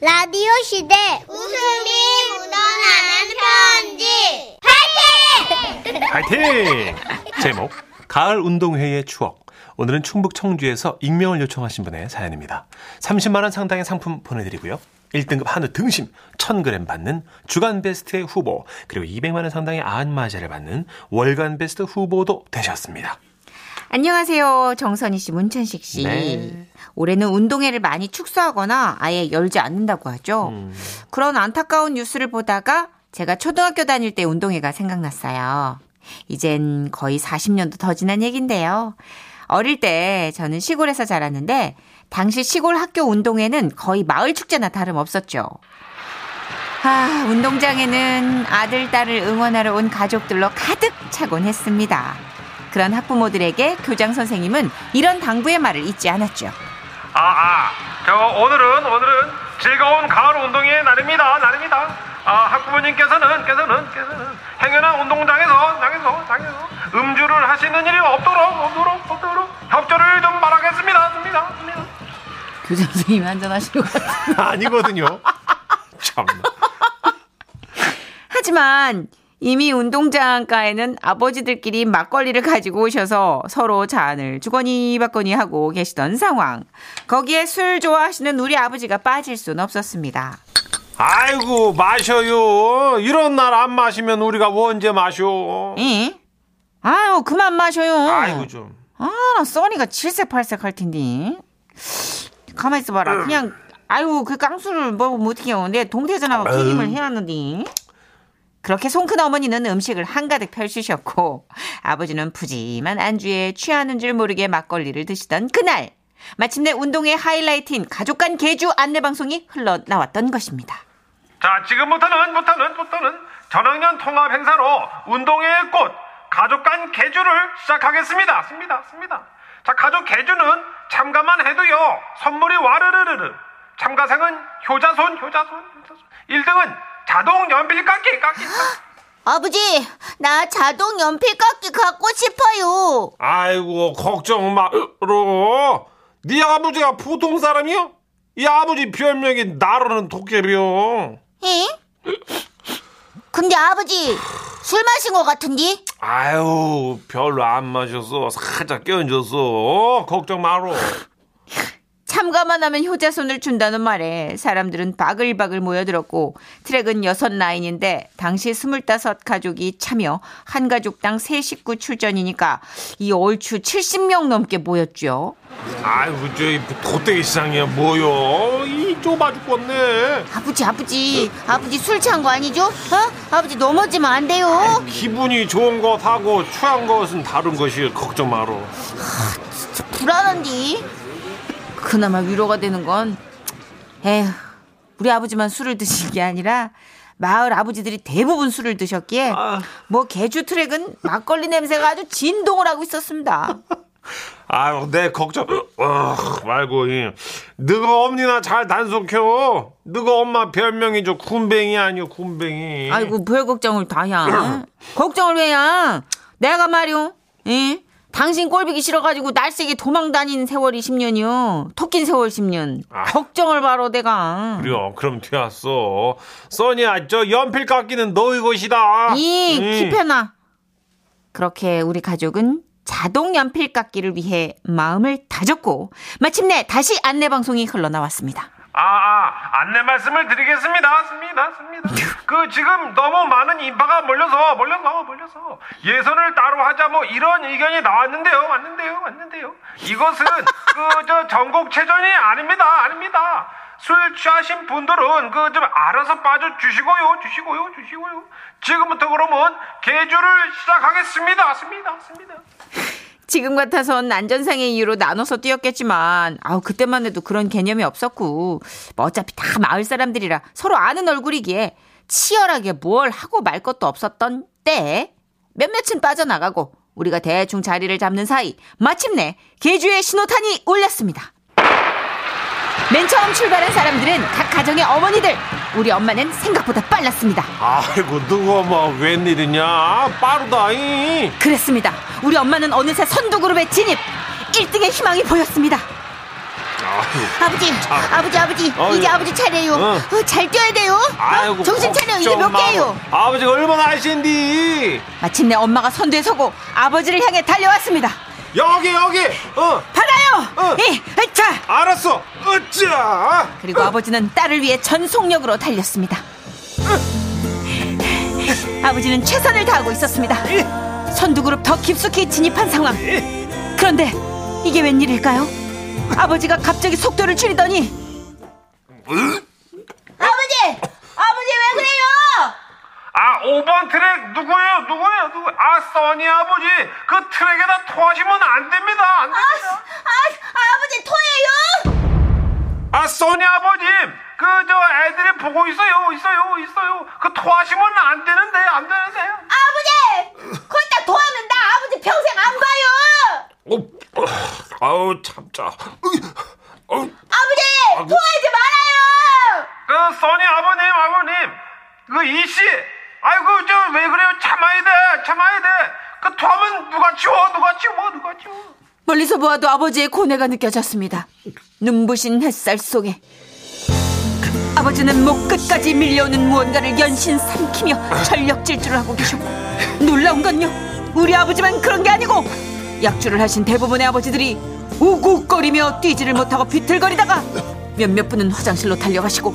라디오 시대 웃음이 묻어나는 편지 파이팅! 제목 가을 운동회의 추억. 오늘은 충북 청주에서 익명을 요청하신 분의 사연입니다. 30만 원 상당의 상품 보내드리고요. 1등급 한우 등심 1000g 받는 주간 베스트 후보 그리고 200만 원 상당의 안마자를 받는 월간 베스트 후보도 되셨습니다. 안녕하세요. 정선희 씨, 문천식 씨. 네. 올해는 운동회를 많이 축소하거나 아예 열지 않는다고 하죠. 음. 그런 안타까운 뉴스를 보다가 제가 초등학교 다닐 때 운동회가 생각났어요. 이젠 거의 40년도 더 지난 얘긴데요. 어릴 때 저는 시골에서 자랐는데 당시 시골 학교 운동회는 거의 마을 축제나 다름 없었죠. 아, 운동장에는 아들, 딸을 응원하러 온 가족들로 가득 차곤 했습니다. 그런 학부모들에게 교장 선생님은 이런 당부의 말을 잊지 않았죠. 아, 아, 저 오늘은 오늘은 즐거운 가을 운동의 날입니다. 날입니다. 아, 학부모님께서는 께서는 께서는 행여나 운동장에서 장에서 장에서 음주를 하시는 일이 없도록 없도록 없도록 협조를 좀 바라겠습니다. 습니다. 습니다. 교장 선생님이 한잔 하시는 것 같아요. 아니거든요. 참. 하지만 이미 운동장가에는 아버지들끼리 막걸리를 가지고 오셔서 서로 잔을 주거니 받거니 하고 계시던 상황. 거기에 술 좋아하시는 우리 아버지가 빠질 순 없었습니다. 아이고 마셔요. 이런 날 안 마시면 우리가 언제 마셔? 에? 아유, 그만 마셔요. 아이고 좀. 아, 나 써니가 칠색팔색 할 텐데. 가만히 있어봐라. 그냥, 아유, 그 깡수를 먹으면 어떡해요. 내 동태전하고 튀김을 해놨는데. 그렇게 송큰 어머니는 음식을 한가득 펼치셨고, 아버지는 푸짐한 안주에 취하는 줄 모르게 막걸리를 드시던 그날, 마침내 운동의 하이라이트인 가족 간 개주 안내 방송이 흘러나왔던 것입니다. 자, 지금부터는 부터는 부터는 전학년 통합 행사로 운동의 꽃 가족 간 개주를 시작하겠습니다. 습니다. 습니다. 자, 가족 개주는 참가만 해도요. 선물이 와르르르르. 참가상은 효자손, 효자손, 효자손. 1등은 자동 연필 깎기, 깎기. 깎기. 아버지 나 자동 연필깎이 갖고 싶어요 아이고 걱정 마로. 네 아버지가 보통 사람이요? 이 아버지 별명이 나르는 도깨비요. 에? 근데 아버지 술 마신 것 같은데 아유 별로 안 마셨어. 살짝 끼얹었어. 걱정 마로. 참가만 하면 효자손을 준다는 말에 사람들은 바글바글 모여들었고 트랙은 여섯 라인인데 당시 스물다섯 가족이 참여 한 가족당 세 식구 출전이니까 이 얼추 70명 넘게 모였죠. 아이고 저기 도떼기 시장이야 뭐요? 이 좁아 죽겠네. 아버지 아버지 아버지 술 취한 거 아니죠? 어? 아버지 넘어지면 안 돼요 기분이 좋은 것하고 취한 것은 다른 것이 걱정 마로. 진짜 불안한데 그나마 위로가 되는 건 에휴 우리 아버지만 술을 드신 게 아니라 마을 아버지들이 대부분 술을 드셨기에 아. 뭐 개주 트랙은 막걸리 냄새가 아주 진동을 하고 있었습니다. 아유 내 걱정 어, 말고 이 너가 엄니나 잘 단속해. 너가 엄마 별명이 저 군뱅이 아니요 군뱅이. 아이고 별 걱정을 다야. 걱정을 왜야? 내가 말이요. 예? 당신 꼴보기 싫어가지고 날쌔게 도망 다닌 세월이 10년이요. 토낀 세월 10년. 아. 걱정을 바로 내가. 그래요 그럼 되었어. 써니야 저 연필 깎기는 너희 것이다. 이 음. 키페나. 그렇게 우리 가족은 자동 연필 깎기를 위해 마음을 다졌고 마침내 다시 안내 방송이 흘러나왔습니다. 아, 아, 안내 말씀을 드리겠습니다. 습니다, 습니다. 그 지금 너무 많은 인파가 몰려서, 몰려서, 몰려서 예선을 따로 하자 뭐 이런 의견이 나왔는데요, 왔는데요, 왔는데요. 이것은 그 저 전국 체전이 아닙니다, 아닙니다. 술 취하신 분들은 그 좀 알아서 빠져 주시고요, 주시고요, 주시고요. 지금부터 그러면 개주를 시작하겠습니다, 습니다, 습니다. 지금 같아선 안전상의 이유로 나눠서 뛰었겠지만 아우 그때만 해도 그런 개념이 없었고 뭐 어차피 다 마을 사람들이라 서로 아는 얼굴이기에 치열하게 뭘 하고 말 것도 없었던 때 몇몇은 빠져나가고 우리가 대충 자리를 잡는 사이 마침내 개주의 신호탄이 울렸습니다. 맨 처음 출발한 사람들은 각 가정의 어머니들 우리 엄마는 생각보다 빨랐습니다. 아이고 너가 뭐 웬일이냐 빠르다이. 그랬습니다. 우리 엄마는 어느새 선두 그룹에 진입 1등의 희망이 보였습니다. 아, 아버지, 아버지, 아버지, 어이. 이제 아버지 차례요. 어. 어, 잘 뛰어야 돼요. 어? 아이고 정신 차려. 걱정 몇 개예요? 마. 아버지가 얼마나 아신디 마침내 엄마가 선두에 서고 아버지를 향해 달려왔습니다. 여기 여기 어 받아요! 어. 이, 자! 알았어 으쌰 그리고 아버지는 딸을 위해 전속력으로 달렸습니다. 아버지는 최선을 다하고 있었습니다. 선두그룹 더 깊숙이 진입한 상황. 그런데 이게 웬일일까요? 아버지가 갑자기 속도를 줄이더니 아버지, 아버지 왜 그래요? 아 5번 트랙 누구예요 아 써니 아버지. 그 트랙에다 토하시면 안 됩니다. 안 됩니다. 아, 아버지 토해요? 아 써니 아버지 그 저 애들이 보고 있어요 있어요 있어요. 그 토하시면 안 되는데 안 되는데. 아버지, 거기다 토하면 나 아버지 평생 안 봐요. 어, 아우 참자. 어, 아버지, 토하지 말아요. 그 써니 아버님 아버님 그 이씨 아이고 저 왜 그래요? 참아야 돼 참아야 돼 그 토하면 누가 치워 누가 치워 누가 치워. 멀리서 보아도 아버지의 고뇌가 느껴졌습니다. 눈부신 햇살 속에. 아버지는 목 끝까지 밀려오는 무언가를 연신 삼키며 전력 질주를 하고 계셨고 놀라운 건요. 우리 아버지만 그런 게 아니고 약주를 하신 대부분의 아버지들이 우국거리며 뛰지를 못하고 비틀거리다가 몇몇 분은 화장실로 달려가시고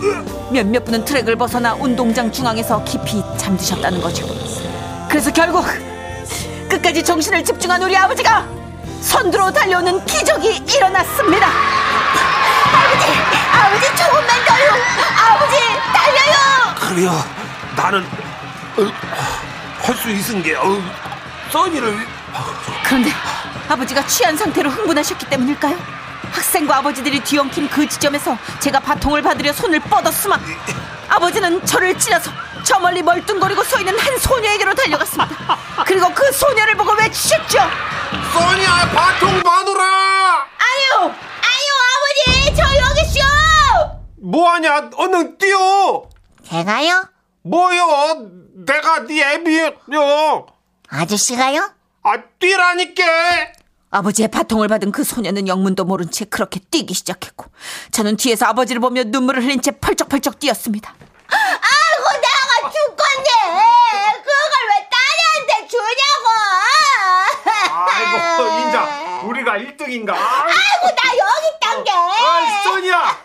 몇몇 분은 트랙을 벗어나 운동장 중앙에서 깊이 잠드셨다는 거죠 그래서 결국 끝까지 정신을 집중한 우리 아버지가 선두로 달려오는 기적이 일어났습니다. 아버지, 아버지 조금만 더요. 아버지 달려요. 그래요 나는 할 수 있은 게 어, 써니를 그런데 아버지가 취한 상태로 흥분하셨기 때문일까요? 학생과 아버지들이 뒤엉킨 그 지점에서 제가 바통을 받으려 손을 뻗었으마 아버지는 저를 찔러서 저 멀리 멀뚱거리고 서 있는 한 소녀에게로 달려갔습니다. 그리고 그 소녀를 보고 외치셨죠. 써니야 바통 봐둬라 아유, 아유 아버지 저 여기 있어. 뭐하냐 얼른 뛰어 제가요? 뭐요 내가 네 애비요 아저씨가요? 아 뛰라니까 아버지의 바통을 받은 그 소녀는 영문도 모른 채 그렇게 뛰기 시작했고 저는 뒤에서 아버지를 보며 눈물을 흘린 채 펄쩍펄쩍 뛰었습니다. 아이고 내가 죽겠네. 그걸 왜 딸한테 주냐고. 아이고 인자 우리가 1등인가 아이고 나 여기 있단 게. 아이 써니야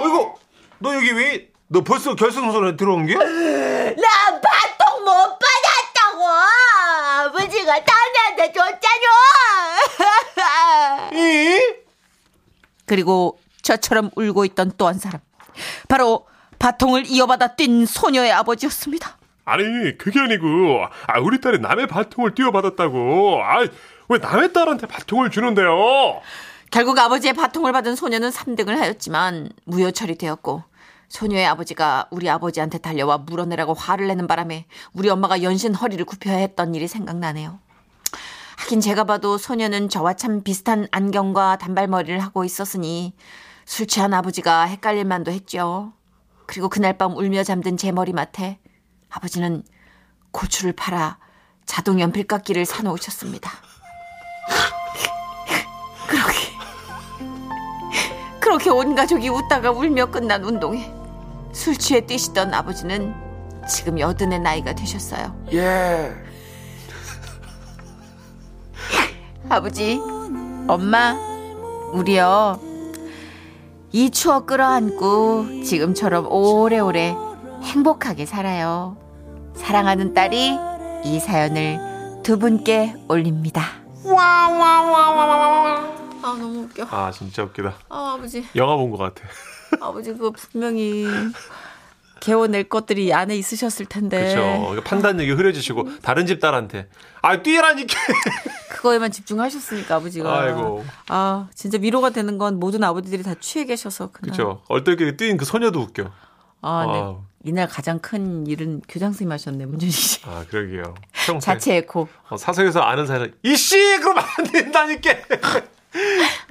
어이구 너 여기 왜 너 벌써 결승선에 들어온 게? 나 바통 못 받았다고. 아버지가 딸한테 줬잖아. 이? 그리고 저처럼 울고 있던 또 한 사람. 바로 바통을 이어받아 뛴 소녀의 아버지였습니다. 아니 그게 아니고 아 우리 딸이 남의 바통을 띄워받았다고 아 왜 남의 딸한테 바통을 주는데요 결국 아버지의 바통을 받은 소녀는 3등을 하였지만 무효 처리되었고 소녀의 아버지가 우리 아버지한테 달려와 물어내라고 화를 내는 바람에 우리 엄마가 연신 허리를 굽혀야 했던 일이 생각나네요. 하긴 제가 봐도 소녀는 저와 참 비슷한 안경과 단발머리를 하고 있었으니 술 취한 아버지가 헷갈릴 만도 했죠. 그리고 그날 밤 울며 잠든 제 머리맡에 아버지는 고추를 팔아 자동 연필깎이를 사놓으셨습니다. 그렇게 그렇게 온 가족이 웃다가 울며 끝난 운동회. 술 취해 뛰시던 아버지는 지금 여든의 나이가 되셨어요. 예. 아버지, 엄마, 우리요. 이 추억 끌어안고 지금처럼 오래오래 행복하게 살아요. 사랑하는 딸이 이 사연을 두 분께 올립니다. 아 너무 웃겨. 아 진짜 웃기다. 아 아버지, 영화 본 것 같아. 아버지 그 분명히 개워낼 것들이 안에 있으셨을 텐데. 그렇죠. 판단력이 흐려지시고 다른 집 딸한테 아 뛰라니까. 그거에만 집중하셨으니까 아버지가. 아이고. 아 진짜 위로가 되는 건 모든 아버지들이 다 취해 계셔서 그날. 그렇죠. 얼떨결에 뛰는 그 소녀도 웃겨. 아, 네. 아우. 이날 가장 큰 일은 교장 선생님 하셨네 문준식 씨. 아 그러게요. 평소에 자체 에코. 어, 사석에서 아는 사람 이씨 그러면 안 된다니까.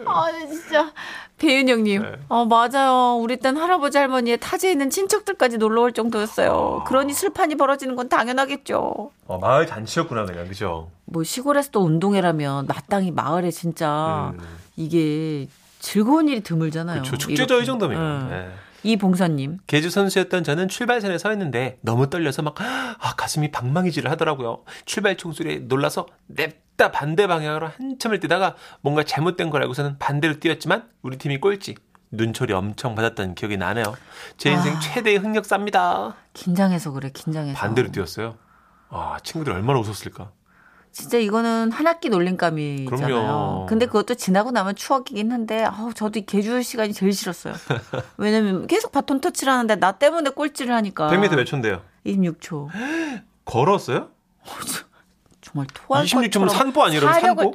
아, 네, 진짜. 배윤영님. 네. 어, 맞아요. 우리 땐 할아버지 할머니의 타지에 있는 친척들까지 놀러 올 정도였어요. 그러니 술판이 벌어지는 건 당연하겠죠. 어, 마을 잔치였구나 그냥 그죠. 뭐 시골에서 또 운동회라면 마땅히 마을에 진짜 음. 이게 즐거운 일이 드물잖아요. 그렇죠. 축제죠. 이 정도면. 응. 네. 이봉선님. 개주 선수였던 저는 출발선에 서 있는데 너무 떨려서 막 아, 가슴이 방망이질을 하더라고요. 출발 총소리에 놀라서 냅다 반대 방향으로 한참을 뛰다가 뭔가 잘못된 걸 알고서는 반대로 뛰었지만 우리 팀이 꼴찌. 눈초리 엄청 받았던 기억이 나네요. 제 인생 아. 최대의 흑역사입니다. 긴장해서 그래, 긴장해서. 반대로 뛰었어요. 아, 친구들 얼마나 웃었을까. 진짜 이거는 한 학기 놀림감이잖아요. 그럼요. 근데 그것도 지나고 나면 추억이긴 한데, 아우, 저도 이 개주 시간이 제일 싫었어요. 왜냐면 계속 바톤 터치를 하는데 나 때문에 꼴찌를 하니까. 100m 몇 초인데요? 26초. 걸었어요? 정말 토할 26초면 것처럼 산보? 사력을- 산보?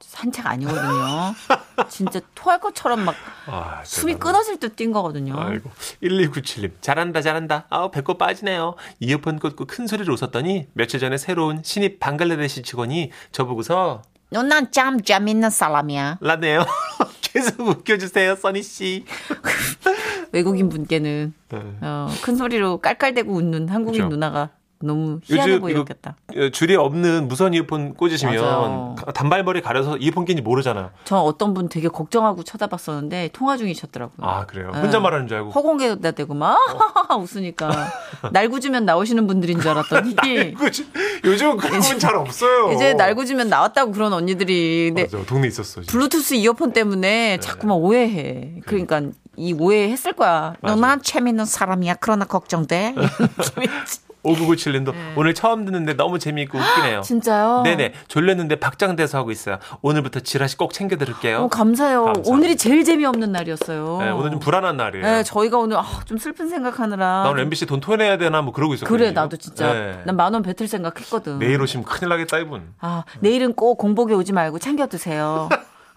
산책 아니거든요. 진짜 토할 것처럼 막 아, 숨이. 끊어질 때뛴 거거든요. 아이고. 1297님. 잘한다, 잘한다. 아우, 배꼽 빠지네요. 이어폰 꽂고 큰 소리로 웃었더니 며칠 전에 새로운 신입 방글라데시 직원이 저보고서 넌난 짬 짬 있는 사람이야. 라네요. 계속 웃겨주세요, 써니씨. 외국인 분께는 네. 어, 큰 소리로 깔깔대고 웃는 한국인 그죠. 누나가 너무 희한해 요즘 보이겠다. 어, 줄이 없는 무선 이어폰 꽂으시면 맞아요. 가- 단발머리 가려서 이어폰 끼는지 모르잖아요. 저 어떤 분 되게 걱정하고 쳐다봤었는데 통화 중이셨더라고요. 아, 그래요? 네. 혼자 말하는 줄 알고. 허공에다 대고 막 웃으니까 날구지면 나오시는 분들인 줄 알았더니 그치? 요즘은 그런 분 잘 없어요. 이제 날구지면 나왔다고 그런 언니들이 근데 맞아, 동네 있었어. 진짜. 블루투스 이어폰 때문에 자꾸만 오해해. 그러니까 이 오해했을 거야. 맞아. 너난 재밌는 사람이야. 그러나 걱정돼. 네. 5997님도 오늘 처음 듣는데 너무 재미있고 웃기네요. 진짜요? 네네. 졸렸는데 박장대소 하고 있어요. 오늘부터 지라시 꼭 챙겨 들을게요. 어, 감사해요. 감사합니다. 오늘이 제일 재미없는 날이었어요. 네, 오늘 좀 불안한 날이에요. 네, 저희가 오늘 아, 좀 슬픈 생각하느라. 나 오늘 MBC 돈 토해내야 되나 뭐 그러고 있었거든요. 그래, 나도 진짜. 네. 난만 원 뱉을 생각했거든. 내일 오시면 큰일 나겠다 이분. 아, 내일은 꼭 공복에 오지 말고 챙겨 드세요.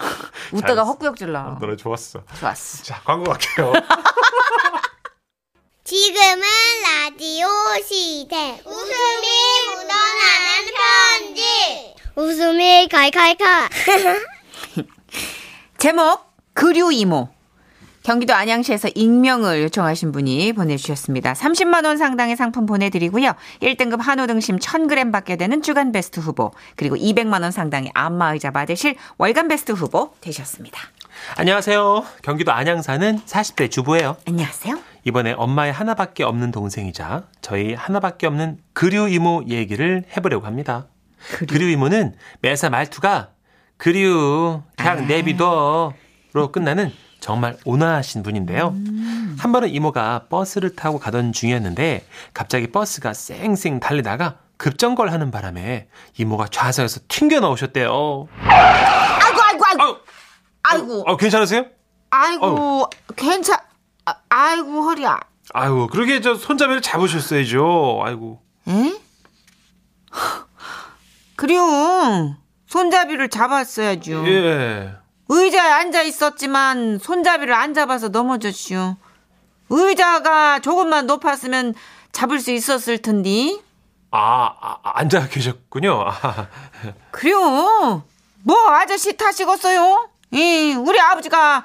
웃다가. 헛구역질 나. 노래 좋았어. 좋았어. 자 광고 갈게요. 지금은 라디오 시대. 웃음이 묻어나는 편지. 웃음이 칼칼칼. 제목 그류 이모. 경기도 안양시에서 익명을 요청하신 분이 보내주셨습니다. 30만 원 상당의 상품 보내드리고요. 1등급 한우 등심 1000g 받게 되는 주간 베스트 후보 그리고 200만 원 상당의 안마의자 받으실 월간 베스트 후보 되셨습니다. 안녕하세요. 경기도 안양 사는 40대 주부예요. 안녕하세요. 이번에 엄마의 하나밖에 없는 동생이자 저희 하나밖에 없는 그류 이모 얘기를 해보려고 합니다. 그류, 이모는 매사 말투가 그류 그냥 내비둬로 끝나는 정말 온화하신 분인데요. 한 번은 이모가 버스를 타고 가던 중이었는데 갑자기 버스가 쌩쌩 달리다가 급정거를 하는 바람에 이모가 좌석에서 튕겨 나오셨대요. 아이고 아이고 아이고 아이고 아, 괜찮으세요? 아이고 괜찮 아, 아이고 허리야. 아이고 그러게 저 손잡이를 잡으셨어야죠. 아이고. 에? 그래요. 손잡이를 잡았어야죠. 예. 의자에 앉아 있었지만 손잡이를 안 잡아서 넘어졌슈. 의자가 조금만 높았으면 잡을 수 있었을 텐데. 아, 아, 앉아 계셨군요. 아, 그래요. 뭐 아저씨 탓이겠어요? 이 우리 아버지가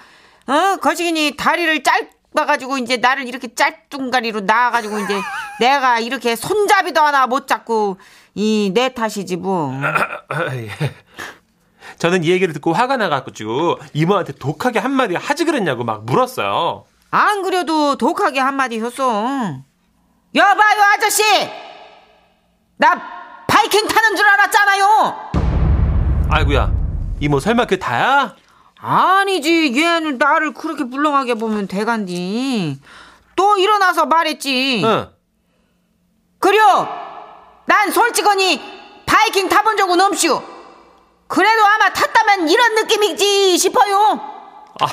어 거시기니 다리를 짧 아가지고 이제 나를 이렇게 짤뚱가리로 낳아가지고 이제 내가 이렇게 손잡이도 하나 못 잡고 이 내 탓이지 뭐. 예. 저는 이 얘기를 듣고 화가 나가지고 이모한테 독하게 한마디 하지 그랬냐고 막 물었어요. 안 그래도 독하게 한마디 했어. 여봐요, 아저씨! 나 바이킹 타는 줄 알았잖아요! 아이고야, 이모 설마 그 다야? 아니지, 얘는 나를 그렇게 물렁하게 보면 대간디. 또 일어나서 말했지. 응. 그려! 난 솔직하니 바이킹 타본 적은 없슈. 그래도 아마 탔다면 이런 느낌이지 싶어요. 아,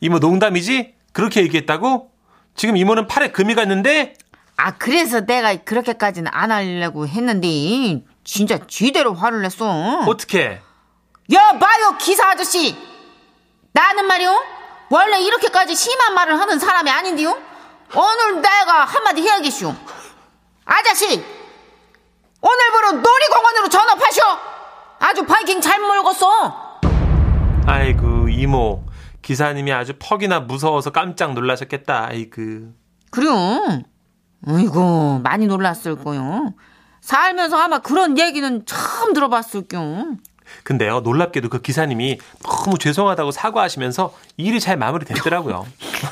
이모 농담이지? 그렇게 얘기했다고? 지금 이모는 팔에 금이 갔는데? 아, 그래서 내가 그렇게까지는 안 하려고 했는데, 진짜 쥐대로 화를 냈어. 어떻게? 여봐요 기사 아저씨 나는 말이요 원래 이렇게까지 심한 말을 하는 사람이 아닌데요 오늘 내가 한마디 해야겠슈 아저씨 오늘부로 놀이공원으로 전업하쇼 아주 바이킹 잘 몰겠어 아이고, 이모. 기사님이 아주 퍽이나 무서워서 깜짝 놀라셨겠다. 아이고. 그래요 아이고 많이 놀랐을 거요 살면서 아마 그런 얘기는 처음 들어봤을 겨 근데요, 놀랍게도 그 기사님이 너무 죄송하다고 사과하시면서 일이 잘 마무리됐더라고요.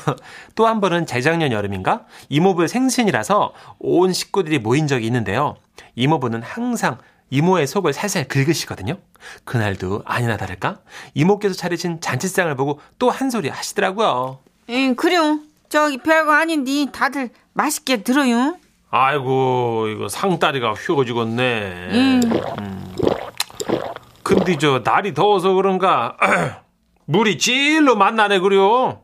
또 한 번은 재작년 여름인가? 이모부의 생신이라서 온 식구들이 모인 적이 있는데요. 이모부는 항상 이모의 속을 살살 긁으시거든요. 그날도 아니나 다를까? 이모께서 차리신 잔치상을 보고 또 한 소리 하시더라고요. 응, 그래요. 저기 별거 아닌데 다들 맛있게 들어요. 아이고, 이거 상다리가 휘어지겠네. 음. 근데 저 날이 더워서 그런가 물이 찔로 만나네 그려.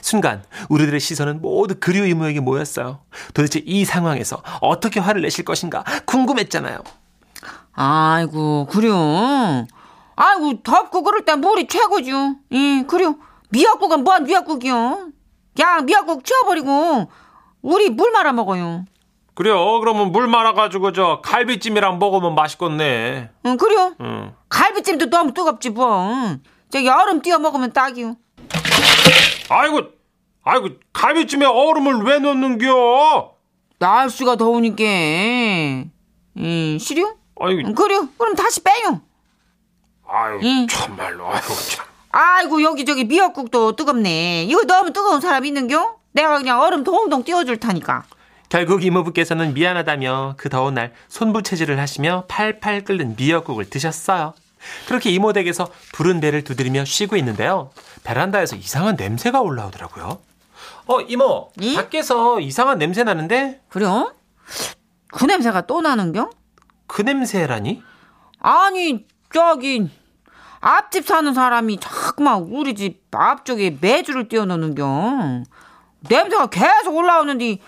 순간 우리들의 시선은 모두 그리우 이모에게 모였어요. 도대체 이 상황에서 어떻게 화를 내실 것인가 궁금했잖아요. 아이고, 그래요. 아이고, 덥고 그럴 때 물이 최고죠. 예, 그래요. 미역국은 뭐한 미역국이요? 그냥 미역국 치워버리고 우리 물 말아 먹어요. 그래요. 그러면 물 말아가지고 저 갈비찜이랑 먹으면 맛있겠네. 응, 그래요. 응. 갈비찜도 너무 뜨겁지 뭐. 저기 얼음 띄워 먹으면 딱이요. 아이고, 아이고 갈비찜에 얼음을 왜 넣는겨? 날씨가 더우니까. 음, 싫어요? 아이고, 응, 그래요. 그럼 다시 빼요. 아이고 응. 참말로 아이고 참. 아이고 여기저기 미역국도 뜨겁네. 이거 너무 뜨거운 사람 있는겨? 내가 그냥 얼음 동동 띄워줄 테니까. 결국 이모부께서는 미안하다며 그 더운 날 손부채질을 하시며 팔팔 끓는 미역국을 드셨어요. 그렇게 이모 댁에서 부른 배를 두드리며 쉬고 있는데요. 베란다에서 이상한 냄새가 올라오더라고요. 어, 이모. 응? 밖에서 이상한 냄새 나는데? 그래요? 그 냄새가 또 나는겨? 그 냄새라니? 아니 저기 앞집 사는 사람이 자꾸만 우리 집 앞쪽에 매주를 띄워놓는겨. 냄새가 계속 올라오는데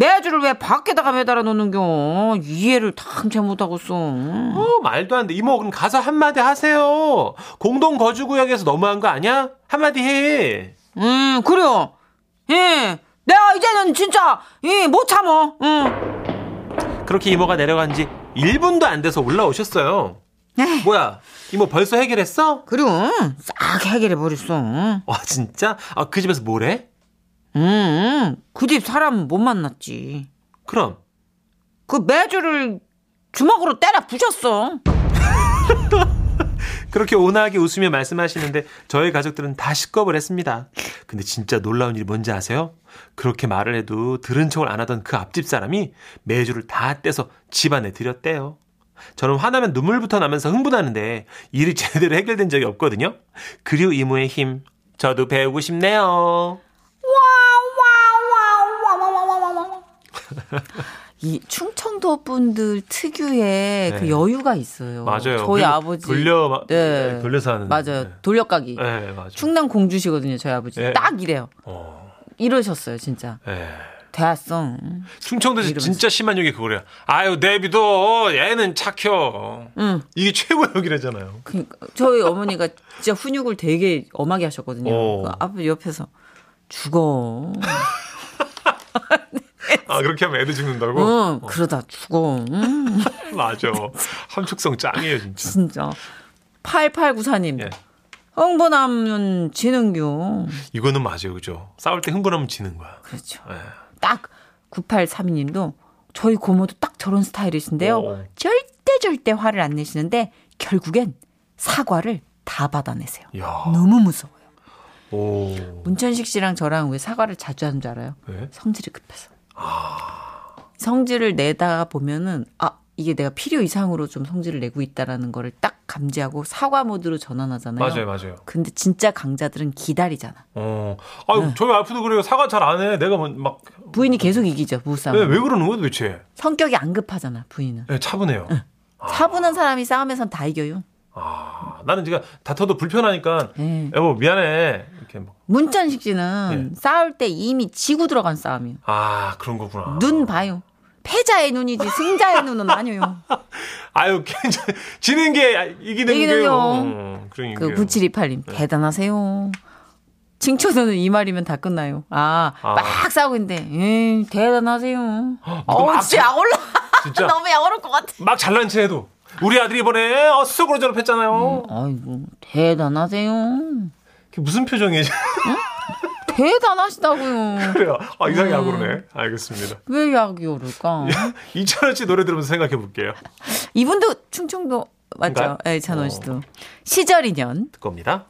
매주를 왜 밖에다가 매달아 놓는겨. 이해를 탕채 못하겠어. 어, 말도 안 돼. 이모, 그럼 가서 한마디 하세요. 공동 거주구역에서 너무한 거 아니야? 한마디 해. 음 그래요. 예. 내가 이제는 진짜 예, 못 참어. 응. 그렇게 이모가 내려간 지 1분도 안 돼서 올라오셨어요. 에이, 뭐야? 이모 벌써 해결했어? 그래요. 싹 해결해 버렸어. 와, 진짜? 아, 그 집에서 뭐래? 음, 그 집 사람 못 만났지. 그럼. 그 매주를 주먹으로 때려 부셨어. 그렇게 온화하게 웃으며 말씀하시는데 저희 가족들은 다 식겁을 했습니다. 근데 진짜 놀라운 일이 뭔지 아세요? 그렇게 말을 해도 들은 척을 안 하던 그 앞집 사람이 매주를 다 떼서 집안에 들였대요. 저는 화나면 눈물부터 나면서 흥분하는데 일이 제대로 해결된 적이 없거든요. 그리고 이모의 힘 저도 배우고 싶네요. 이 충청도 분들 특유의 그 네. 여유가 있어요. 맞아요. 저희 그리고 아버지 돌려 네. 네, 돌려서 하는 맞아요. 네. 돌려가기. 네, 맞아요. 충남 공주시거든요. 저희 아버지 네. 딱 이래요. 어, 이러셨어요, 진짜. 네. 대았어. 충청도에서 이러면서. 진짜 심한 욕이 그거래요. 아유, 내비도 얘는 착혀. 응. 이게 최고의 욕이라잖아요. 그러니까 저희 어머니가 진짜 훈육을 되게 엄하게 하셨거든요. 어. 그 아버지 옆에서 죽어. 아, 그렇게 하면 애들 죽는다고? 응, 그러다 죽어. 응, 맞아. 함축성 짱이에요, 진짜. 진짜. 8894님. 예. 흥분하면 지는겨. 이거는 맞아요, 그죠? 싸울 때 흥분하면 지는 거야. 그렇죠. 예. 딱 9832님도 저희 고모도 딱 저런 스타일이신데요. 오. 절대 절대 화를 안 내시는데 결국엔 사과를 다 받아내세요. 야. 너무 무서워요. 오. 문천식 씨랑 저랑 왜 사과를 자주 하는 줄 알아요? 네? 성질이 급해서. 성질을 내다 보면은 아 이게 내가 필요 이상으로 좀 성질을 내고 있다라는 거를 딱 감지하고 사과 모드로 전환하잖아요. 맞아요, 맞아요. 근데 진짜 강자들은 기다리잖아. 어. 아유, 저희 와이프도 그래요. 사과 잘 안 해. 내가 뭐 막. 부인이 계속 이기죠 부부싸움. 왜, 왜 그러는 거야, 도대체? 성격이 안 급하잖아 부인은. 네, 차분해요. 차분한 사람이 싸움에선 다 이겨요. 아, 나는 제가 다퉈도 불편하니까. 네. 여보, 미안해. 이렇게 막. 문천식 씨는 싸울 때 이미 지고 들어간 싸움이에요. 아, 그런 거구나. 눈 봐요. 패자의 눈이지 승자의 눈은 아니에요. 아유, 괜찮, 지는 게 이기는 이기는 게요. 거. 어. 그 9728님 대단하세요. 칭초도는 이 말이면 다 끝나요. 아, 아. 막 싸우고 있는데, 에이, 대단하세요. 어, 막 진짜 약 올라. 진짜. 너무 약 오를 것 같아. 막 잘난 체 해도. 우리 아들이 이번에 어, 수석으로 졸업했잖아요. 아이고, 대단하세요. 그게 무슨 표정이에요? 대단하시다고요. 그래요. 아, 이상하게 음. 약으로네. 알겠습니다. 왜 약이 오를까? 이찬원 씨 노래 들으면서 생각해 볼게요. 이분도 충청도 맞죠? 그런가요? 네, 찬원 어. 씨도. 시절 인연. 듣고 옵니다.